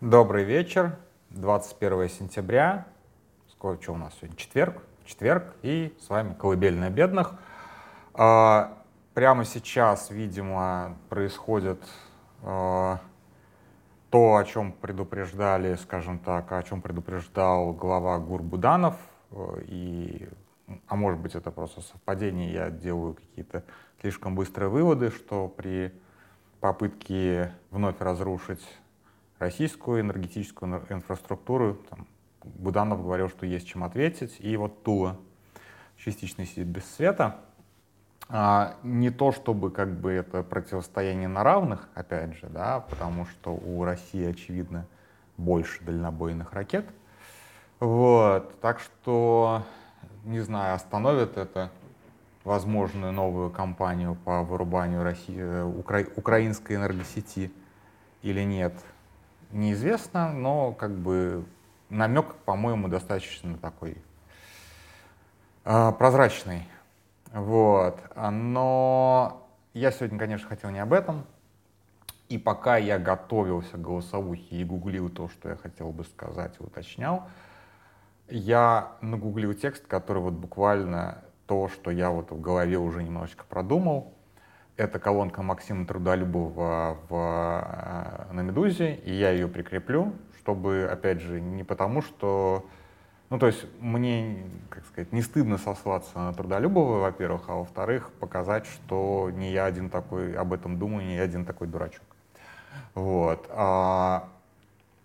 Добрый вечер, 21 сентября, сколько, что у нас сегодня, четверг, четверг, и с вами «Колыбельная бедных». А, прямо сейчас, видимо, происходит а, то, о чем предупреждали, скажем так, о чем предупреждал глава Гурбуданов, и, а может быть, это просто совпадение, я делаю какие-то слишком быстрые выводы, что при попытке вновь разрушить российскую энергетическую инфраструктуру. Там, Буданов говорил, что есть чем ответить. И вот Тула частично сидит без света. А, не то чтобы как бы это противостояние на равных, опять же, да, потому что у России, очевидно, больше дальнобойных ракет. Вот, так что, не знаю, остановит это возможную новую кампанию по вырубанию России, э, укра, украинской энергосети или нет неизвестно, но как бы намек, по-моему, достаточно такой э, прозрачный. Вот. Но я сегодня, конечно, хотел не об этом. И пока я готовился к голосовухе и гуглил то, что я хотел бы сказать уточнял, я нагуглил текст, который вот буквально то, что я вот в голове уже немножечко продумал, это колонка Максима Трудолюбова в, э, на «Медузе», и я ее прикреплю, чтобы, опять же, не потому что... Ну, то есть мне, как сказать, не стыдно сослаться на Трудолюбова, во-первых, а во-вторых, показать, что не я один такой об этом думаю, не я один такой дурачок. Вот. А,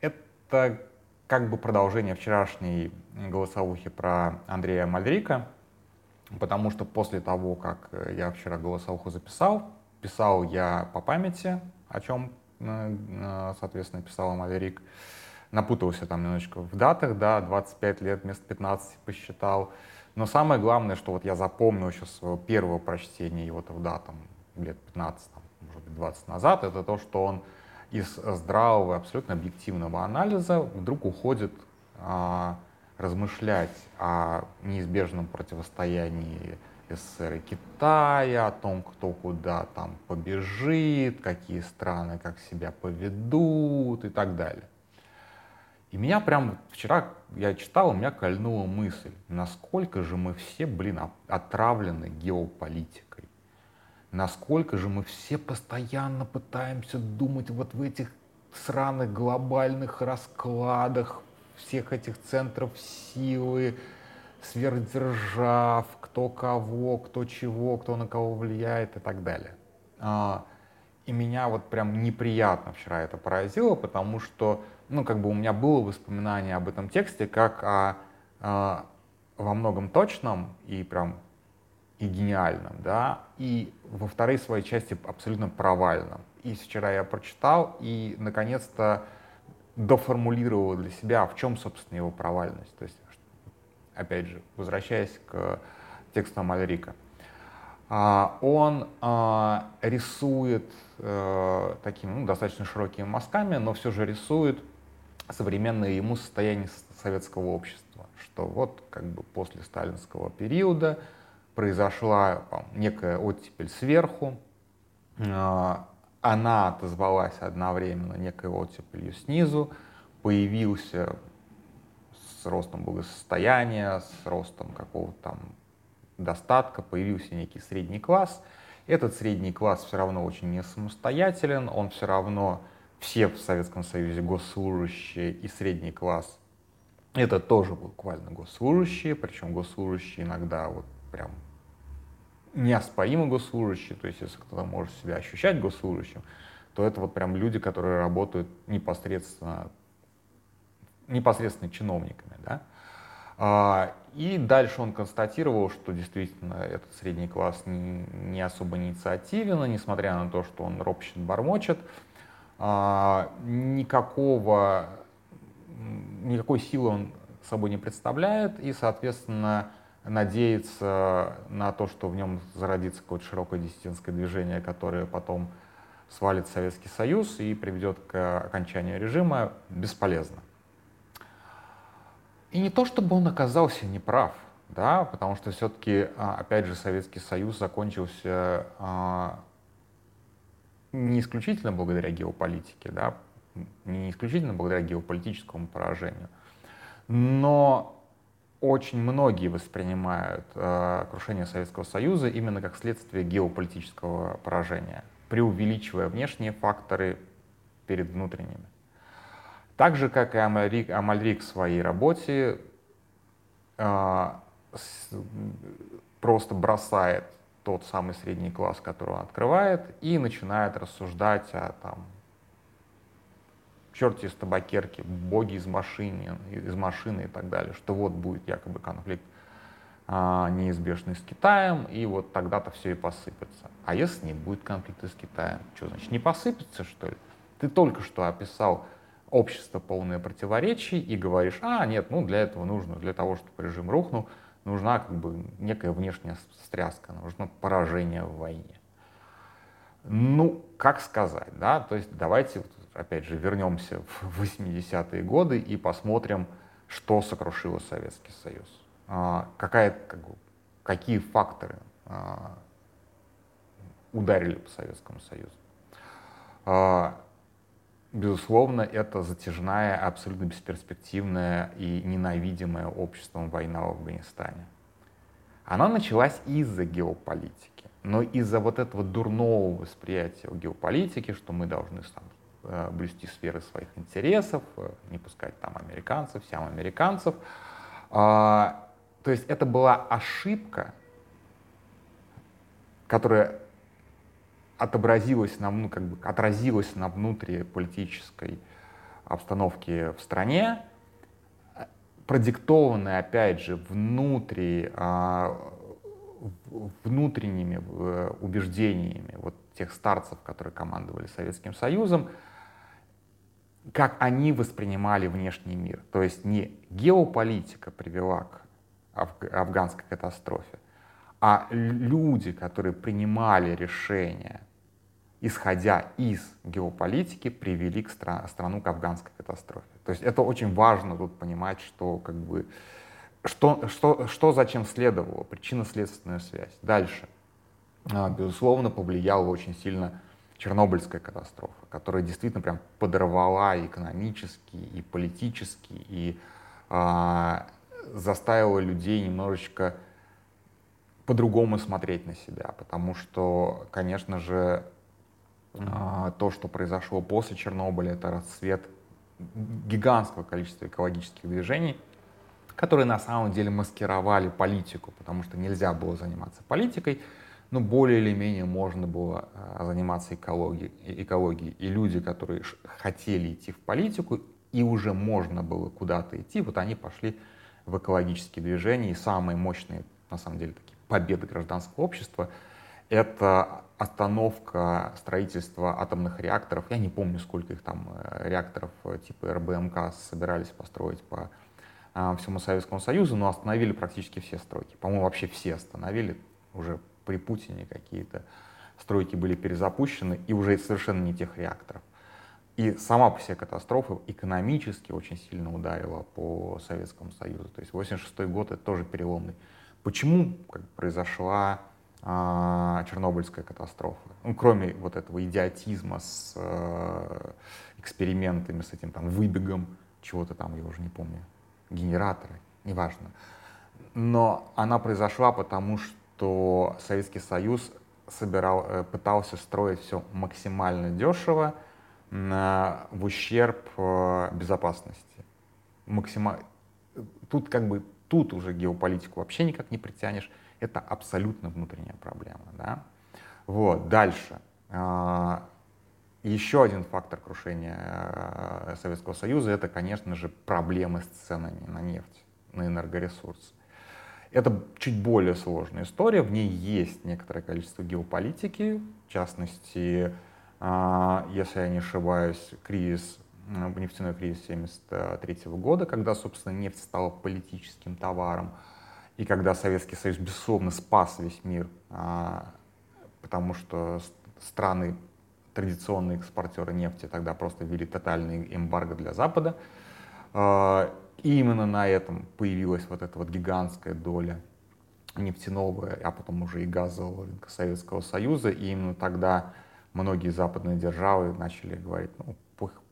это как бы продолжение вчерашней голосовухи про Андрея Мальрика, потому что после того, как э, я вчера голосовуху записал, писал я по памяти, о чем, э, э, соответственно, писал Маверик, напутался там немножечко в датах, да, 25 лет вместо 15 посчитал, но самое главное, что вот я запомнил еще своего первого прочтения его труда, там, лет 15, там, может быть, 20 назад, это то, что он из здравого, абсолютно объективного анализа вдруг уходит а, размышлять о неизбежном противостоянии СССР и Китая, о том, кто куда там побежит, какие страны как себя поведут и так далее. И меня прям вчера, я читал, у меня кольнула мысль, насколько же мы все, блин, отравлены геополитикой. Насколько же мы все постоянно пытаемся думать вот в этих сраных глобальных раскладах, всех этих центров силы, сверхдержав, кто кого, кто чего, кто на кого влияет и так далее. А, и меня вот прям неприятно вчера это поразило, потому что, ну, как бы у меня было воспоминание об этом тексте как о, о во многом точном и прям и гениальном, да, и во второй своей части абсолютно провальном. И вчера я прочитал, и наконец-то доформулировал для себя, в чем, собственно, его провальность. То есть, опять же, возвращаясь к тексту Мальрика. А, он а, рисует э, такими ну, достаточно широкими мазками, но все же рисует современное ему состояние советского общества, что вот как бы после сталинского периода произошла некая оттепель сверху, а, она отозвалась одновременно некой оттепелью снизу, появился с ростом благосостояния, с ростом какого-то там достатка, появился некий средний класс. Этот средний класс все равно очень не самостоятелен, он все равно, все в Советском Союзе госслужащие и средний класс, это тоже буквально госслужащие, причем госслужащие иногда вот прям неоспоримо госслужащие, то есть если кто-то может себя ощущать госслужащим, то это вот прям люди, которые работают непосредственно, непосредственно чиновниками, да. А, и дальше он констатировал, что действительно этот средний класс не, особо инициативен, несмотря на то, что он ропщет, бормочет, а, никакого, никакой силы он собой не представляет, и, соответственно, надеяться на то, что в нем зародится какое-то широкое диссидентское движение, которое потом свалит Советский Союз и приведет к окончанию режима, бесполезно. И не то, чтобы он оказался неправ, да, потому что все-таки, а, опять же, Советский Союз закончился а, не исключительно благодаря геополитике, да, не исключительно благодаря геополитическому поражению, но очень многие воспринимают э, крушение Советского Союза именно как следствие геополитического поражения, преувеличивая внешние факторы перед внутренними. Так же, как и Амальрик, Амальрик в своей работе э, с, просто бросает тот самый средний класс, который он открывает, и начинает рассуждать о там, черти из табакерки, боги из машины, из машины и так далее, что вот будет якобы конфликт а, неизбежный с Китаем, и вот тогда-то все и посыпется. А если не будет конфликта с Китаем, что значит, не посыпется, что ли? Ты только что описал общество полное противоречий и говоришь, а, нет, ну для этого нужно, для того, чтобы режим рухнул, нужна как бы некая внешняя стряска, нужно поражение в войне. Ну, как сказать, да, то есть давайте, опять же, вернемся в 80-е годы и посмотрим, что сокрушило Советский Союз. А, какая, как какие факторы а, ударили по Советскому Союзу. А, Безусловно, это затяжная, абсолютно бесперспективная и ненавидимая обществом война в Афганистане. Она началась из-за геополитики, но из-за вот этого дурного восприятия геополитики, что мы должны там, блюсти сферы своих интересов, э, не пускать там американцев, всем американцев. А, то есть это была ошибка, которая отобразилось на, ну, как бы отразилось на внутриполитической обстановке в стране, продиктованное, опять же, внутри, а, внутренними э, убеждениями вот тех старцев, которые командовали Советским Союзом, как они воспринимали внешний мир. То есть не геополитика привела к афганской катастрофе, а люди, которые принимали решения исходя из геополитики, привели к стра- страну к афганской катастрофе. То есть это очень важно тут понимать, что как бы что, что, что зачем следовало, причинно-следственная связь. Дальше. А, безусловно, повлияла очень сильно Чернобыльская катастрофа, которая действительно прям подорвала экономически, и политически, и а, заставила людей немножечко по-другому смотреть на себя, потому что, конечно же, а, то, что произошло после Чернобыля, это расцвет гигантского количества экологических движений, которые на самом деле маскировали политику, потому что нельзя было заниматься политикой, но более или менее можно было а, заниматься экологией, экологией. И люди, которые хотели идти в политику, и уже можно было куда-то идти, вот они пошли в экологические движения, и самые мощные, на самом деле, такие победы гражданского общества — это остановка строительства атомных реакторов. Я не помню, сколько их там э, реакторов э, типа РБМК собирались построить по а, всему Советскому Союзу, но остановили практически все стройки. По-моему, вообще все остановили. Уже при Путине какие-то стройки были перезапущены и уже совершенно не тех реакторов. И сама по себе катастрофа экономически очень сильно ударила по Советскому Союзу. То есть 86 год это тоже переломный. Почему как, произошла а, Чернобыльская катастрофа. Ну, кроме вот этого идиотизма с э, экспериментами, с этим там выбегом чего-то там, я уже не помню, генераторы, неважно. Но она произошла потому, что Советский Союз собирал, э, пытался строить все максимально дешево на, в ущерб э, безопасности. Максимально. Тут как бы тут уже геополитику вообще никак не притянешь это абсолютно внутренняя проблема. Да? Вот, дальше. А, еще один фактор крушения э, Советского Союза — это, конечно же, проблемы с ценами на нефть, на энергоресурсы. Это чуть более сложная история, в ней есть некоторое количество геополитики, в частности, а, если я не ошибаюсь, кризис, нефтяной кризис 1973 года, когда, собственно, нефть стала политическим товаром, и когда Советский Союз, безусловно, спас весь мир, а, потому что страны, традиционные экспортеры нефти тогда просто ввели тотальный эмбарго для Запада, а, и именно на этом появилась вот эта вот гигантская доля нефтяного, а потом уже и газового рынка Советского Союза, и именно тогда многие западные державы начали говорить, ну,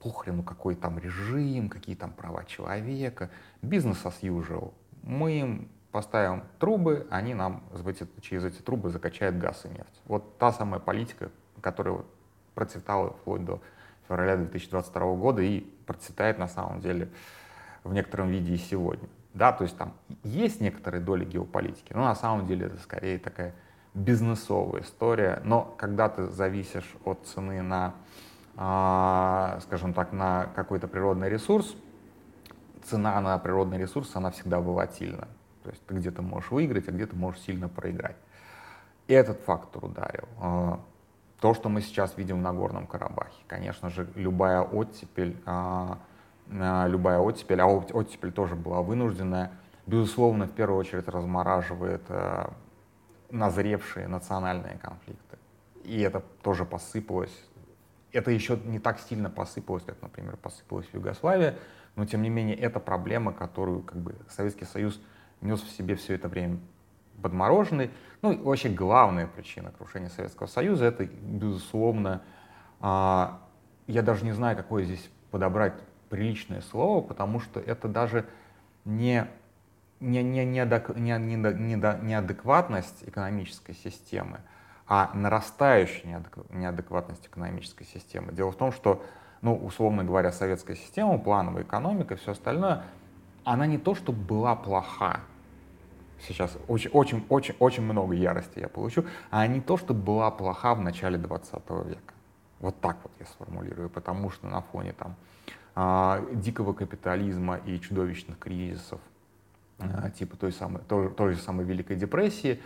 похрену какой там режим, какие там права человека, бизнес as usual. Мы им поставим трубы, они нам через эти трубы закачают газ и нефть. Вот та самая политика, которая процветала вплоть до февраля 2022 года и процветает на самом деле в некотором виде и сегодня. Да, то есть там есть некоторые доли геополитики, но на самом деле это скорее такая бизнесовая история. Но когда ты зависишь от цены на, э, скажем так, на какой-то природный ресурс, цена на природный ресурс, она всегда волатильна. То есть ты где-то можешь выиграть, а где-то можешь сильно проиграть. И этот фактор ударил. А, то, что мы сейчас видим в Нагорном Карабахе, конечно же, любая оттепель, а, любая оттепель, а оттепель тоже была вынужденная, безусловно, в первую очередь размораживает назревшие национальные конфликты. И это тоже посыпалось. Это еще не так сильно посыпалось, как, например, посыпалась в Югославии, но тем не менее это проблема, которую как бы Советский Союз нес в себе все это время подмороженный. Ну вообще главная причина крушения Советского Союза это, безусловно, а, я даже не знаю, какое здесь подобрать приличное слово, потому что это даже не, не, не, не, не, не, не, неадекватность экономической системы, а нарастающая неадекватность экономической системы. Дело в том, что, ну, условно говоря, советская система, плановая экономика, все остальное — она не то, чтобы была плоха, сейчас очень, очень, очень, очень много ярости я получу, а не то, чтобы была плоха в начале 20 века. Вот так вот я сформулирую, потому что на фоне там дикого капитализма и чудовищных кризисов, а, типа той, самой, той, той же самой Великой депрессии,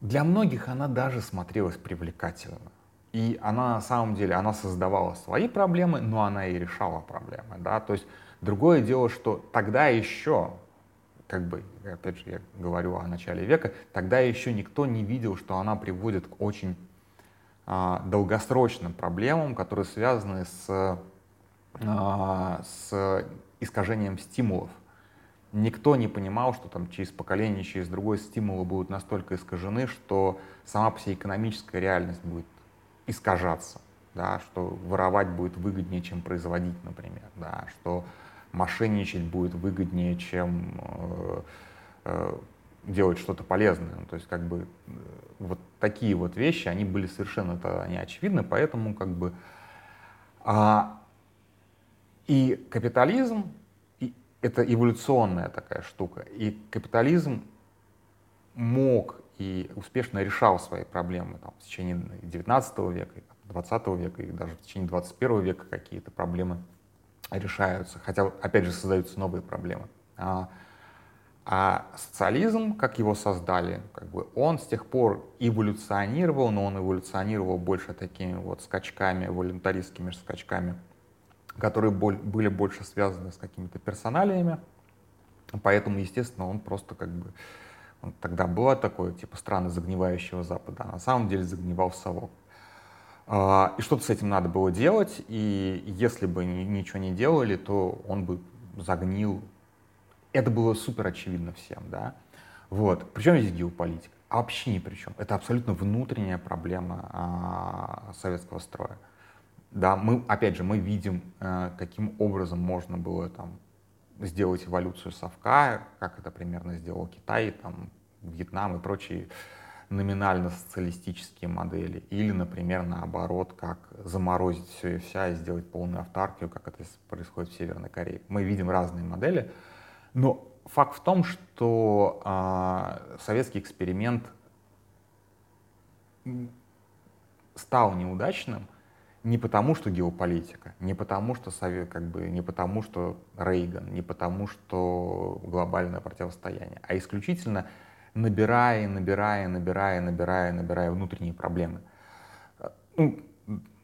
для многих она даже смотрелась привлекательно. И она на самом деле, она создавала свои проблемы, но она и решала проблемы. Да? То есть Другое дело, что тогда еще, как бы, опять же, я говорю о начале века, тогда еще никто не видел, что она приводит к очень а, долгосрочным проблемам, которые связаны с, а, с искажением стимулов. Никто не понимал, что там через поколение, через другое стимулы будут настолько искажены, что сама по себе экономическая реальность будет искажаться, да, что воровать будет выгоднее, чем производить, например, да, что мошенничать будет выгоднее, чем э, э, делать что-то полезное. Ну, то есть как бы э, вот такие вот вещи, они были совершенно тогда не очевидны, поэтому как бы а, и капитализм это эволюционная такая штука, и капитализм мог и успешно решал свои проблемы там, в течение 19 века, 20 века и даже в течение 21 века какие-то проблемы решаются, хотя, опять же, создаются новые проблемы. А, а социализм, как его создали, как бы он с тех пор эволюционировал, но он эволюционировал больше такими вот скачками, волюнтаристскими скачками, которые были больше связаны с какими-то персоналиями. Поэтому, естественно, он просто как бы... Он тогда было такое, типа, страны загнивающего Запада, а на самом деле загнивал совок. А, и что-то с этим надо было делать, и если бы ничего не делали, то он бы загнил. Это было супер очевидно всем, да. Вот. Причем здесь геополитика? А вообще ни при чем. Это абсолютно внутренняя проблема а, советского строя. Да, мы, опять же, мы видим, а, каким образом можно было там сделать эволюцию совка, как это примерно сделал Китай, там, Вьетнам и прочие номинально-социалистические модели, или, например, наоборот, как заморозить все и вся и сделать полную автаркию, как это происходит в Северной Корее. Мы видим разные модели, но факт в том, что э, советский эксперимент стал неудачным не потому, что геополитика, не потому, что совет, как бы, не потому, что Рейган, не потому, что глобальное противостояние, а исключительно набирая, набирая, набирая, набирая, набирая внутренние проблемы. Э, ну,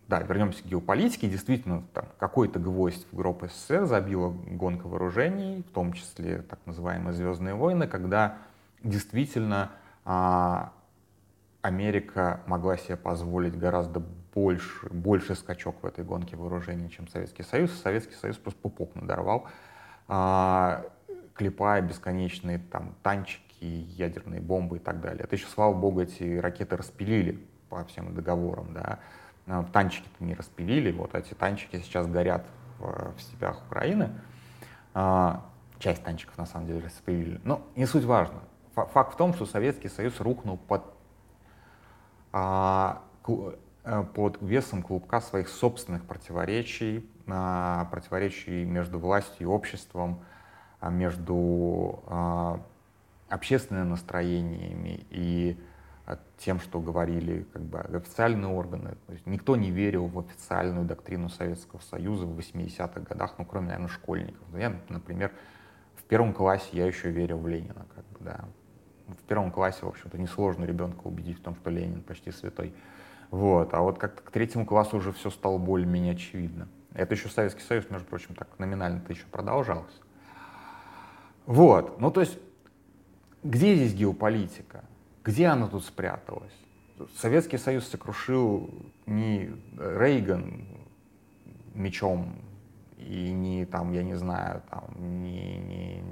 да, вернемся к геополитике. Действительно, там, какой-то гвоздь в гроб СССР забила гонка вооружений, в том числе так называемые «Звездные войны», когда действительно а, Америка могла себе позволить гораздо больше, больше скачок в этой гонке вооружений, чем Советский Союз. Советский Союз просто пупок надорвал, а, клепая бесконечные там танчики, ядерные бомбы и так далее. Это еще, слава богу, эти ракеты распилили по всем договорам, да, э, танчики-то не распилили, вот эти танчики сейчас горят в, в степях Украины. А, часть танчиков на самом деле распилили. Но не суть важно. Факт в том, что Советский Союз рухнул под, а, под весом клубка своих собственных противоречий, а, противоречий между властью и обществом, между общественными настроениями и тем, что говорили как бы, официальные органы. То есть никто не верил в официальную доктрину Советского Союза в 80-х годах, ну, кроме, наверное, школьников. Я, например, в первом классе я еще верил в Ленина. Как бы, да. В первом классе, в общем-то, несложно ребенка убедить в том, что Ленин почти святой. Вот. А вот как-то к третьему классу уже все стало более-менее очевидно. Это еще Советский Союз, между прочим, так номинально-то еще продолжался. Вот. Ну, то есть, где здесь геополитика? Где она тут спряталась? Советский Союз сокрушил не Рейган мечом и не там, я не знаю, там, не, не,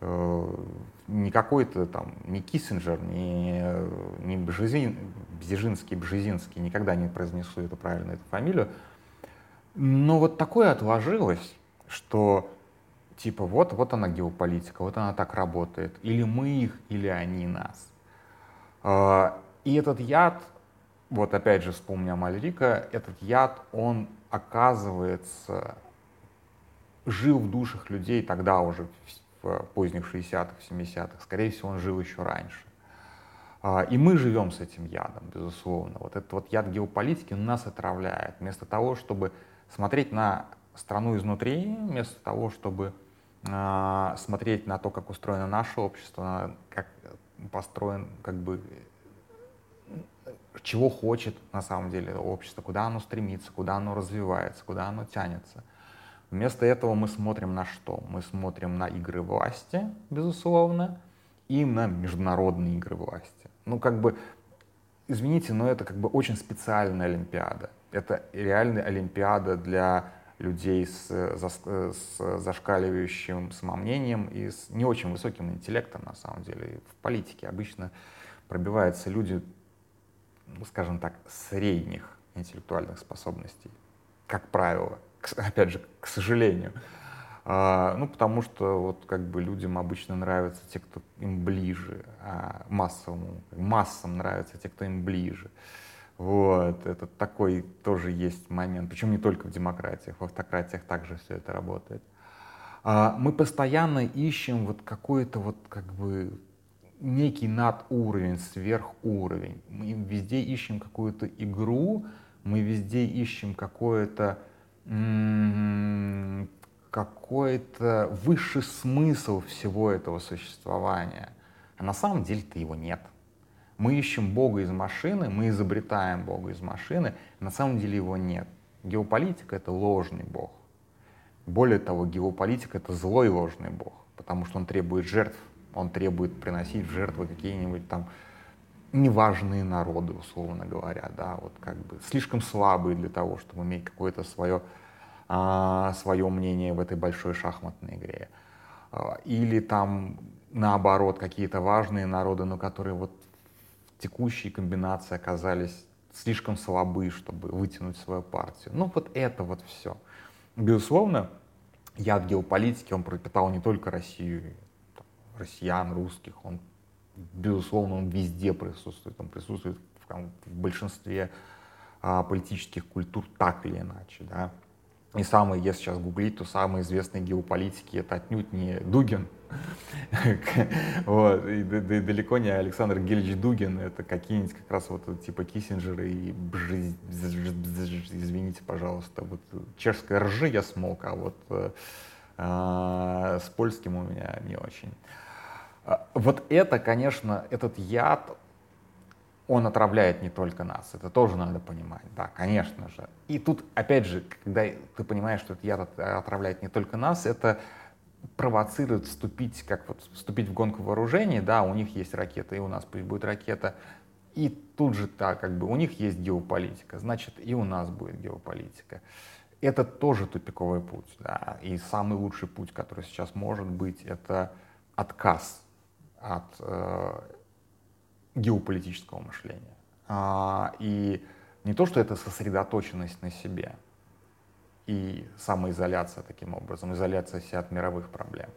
э, не какой-то там, не Киссинджер, не, не Бжезин, Бзежинский, Бжезинский, никогда не произнесу эту правильно эту фамилию. Но вот такое отложилось, что типа вот, вот она геополитика, вот она так работает. Или мы их, или они нас. А, и этот яд, вот опять же вспомню Мальрика, этот яд, он оказывается жил в душах людей тогда уже поздних 60-х, 70-х. Скорее всего, он жил еще раньше. А, и мы живем с этим ядом, безусловно. Вот этот вот яд геополитики нас отравляет. Вместо того, чтобы смотреть на страну изнутри, вместо того, чтобы а, смотреть на то, как устроено наше общество, как построен, как бы, чего хочет на самом деле общество, куда оно стремится, куда оно развивается, куда оно тянется. Вместо этого мы смотрим на что? Мы смотрим на игры власти, безусловно, и на международные игры власти. Ну, как бы, извините, но это как бы очень специальная Олимпиада. Это реальная Олимпиада для людей с, с зашкаливающим самомнением и с не очень высоким интеллектом, на самом деле. В политике обычно пробиваются люди, ну, скажем так, средних интеллектуальных способностей, как правило, опять же, к сожалению. А, ну, потому что вот как бы людям обычно нравятся те, кто им ближе, а массовому, массам нравятся те, кто им ближе. Вот, это такой тоже есть момент. Причем не только в демократиях, в автократиях также все это работает. А, мы постоянно ищем вот какой-то вот как бы некий надуровень, сверхуровень. Мы везде ищем какую-то игру, мы везде ищем какое-то какой-то высший смысл всего этого существования. А на самом деле-то его нет. Мы ищем Бога из машины, мы изобретаем Бога из машины, на самом деле его нет. Геополитика — это ложный Бог. Более того, геополитика — это злой ложный Бог, потому что он требует жертв, он требует приносить в жертвы какие-нибудь там неважные народы, условно говоря, да, вот как бы слишком слабые для того, чтобы иметь какое-то свое, а, свое мнение в этой большой шахматной игре. А, или там наоборот какие-то важные народы, но которые вот текущие комбинации оказались слишком слабы, чтобы вытянуть свою партию. Ну вот это вот все. Безусловно, яд геополитики, он пропитал не только Россию, там, россиян, русских, он, безусловно, он везде присутствует, он присутствует в, в большинстве а, политических культур так или иначе, да. И самый, если сейчас гуглить, то самые известные геополитики это отнюдь не Дугин, вот, и далеко не Александр Гельевич Дугин, это какие-нибудь как раз вот типа Киссинджеры и извините, пожалуйста, вот чешская ржи я смог, а вот э, с польским у меня не очень. А, вот это, конечно, этот яд, он отравляет не только нас, это тоже надо понимать, да, конечно же. И тут, опять же, когда ты понимаешь, что этот яд отравляет не только нас, это провоцирует вступить, как вот вступить в гонку вооружений, да, у них есть ракета, и у нас пусть будет ракета, и тут же так, как бы, у них есть геополитика, значит, и у нас будет геополитика. Это тоже тупиковый путь, да, и самый лучший путь, который сейчас может быть, это отказ от э, геополитического мышления. А, и Не то, что это сосредоточенность на себе и самоизоляция таким образом, изоляция себя от мировых проблем,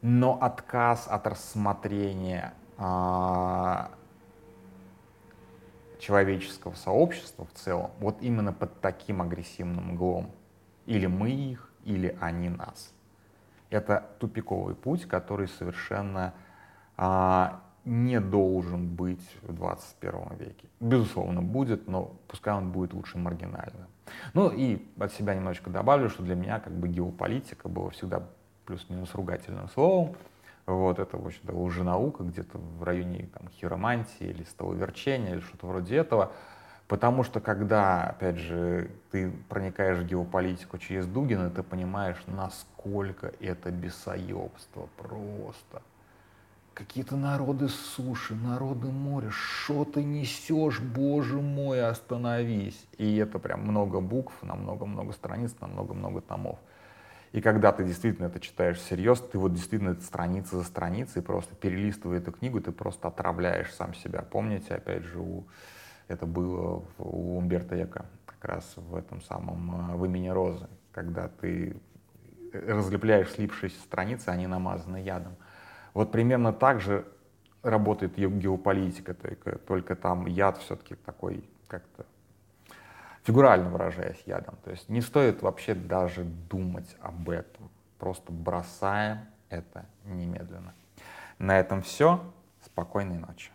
но отказ от рассмотрения а, человеческого сообщества в целом вот именно под таким агрессивным углом. Или мы их, или они нас. Это тупиковый путь, который совершенно не должен быть в 21 веке. Безусловно, будет, но пускай он будет лучше маргинальным. Ну и от себя немножечко добавлю, что для меня как бы геополитика была всегда плюс-минус ругательным словом. Вот, это, в общем-то, лженаука где-то в районе там, хиромантии или столоверчения или что-то вроде этого. Потому что когда, опять же, ты проникаешь в геополитику через Дугина, ты понимаешь, насколько это бесоебство просто какие-то народы суши, народы моря, что ты несешь, боже мой, остановись. И это прям много букв, на много-много страниц, на много-много томов. И когда ты действительно это читаешь всерьез, ты вот действительно страница за страницей, просто перелистывая эту книгу, ты просто отравляешь сам себя. Помните, опять же, у, это было у Умберта Эко, как раз в этом самом «В имени Розы», когда ты разлепляешь слипшиеся страницы, они намазаны ядом. Вот примерно так же работает геополитика, только, только там яд все-таки такой как-то фигурально выражаясь ядом. То есть не стоит вообще даже думать об этом. Просто бросаем это немедленно. На этом все. Спокойной ночи.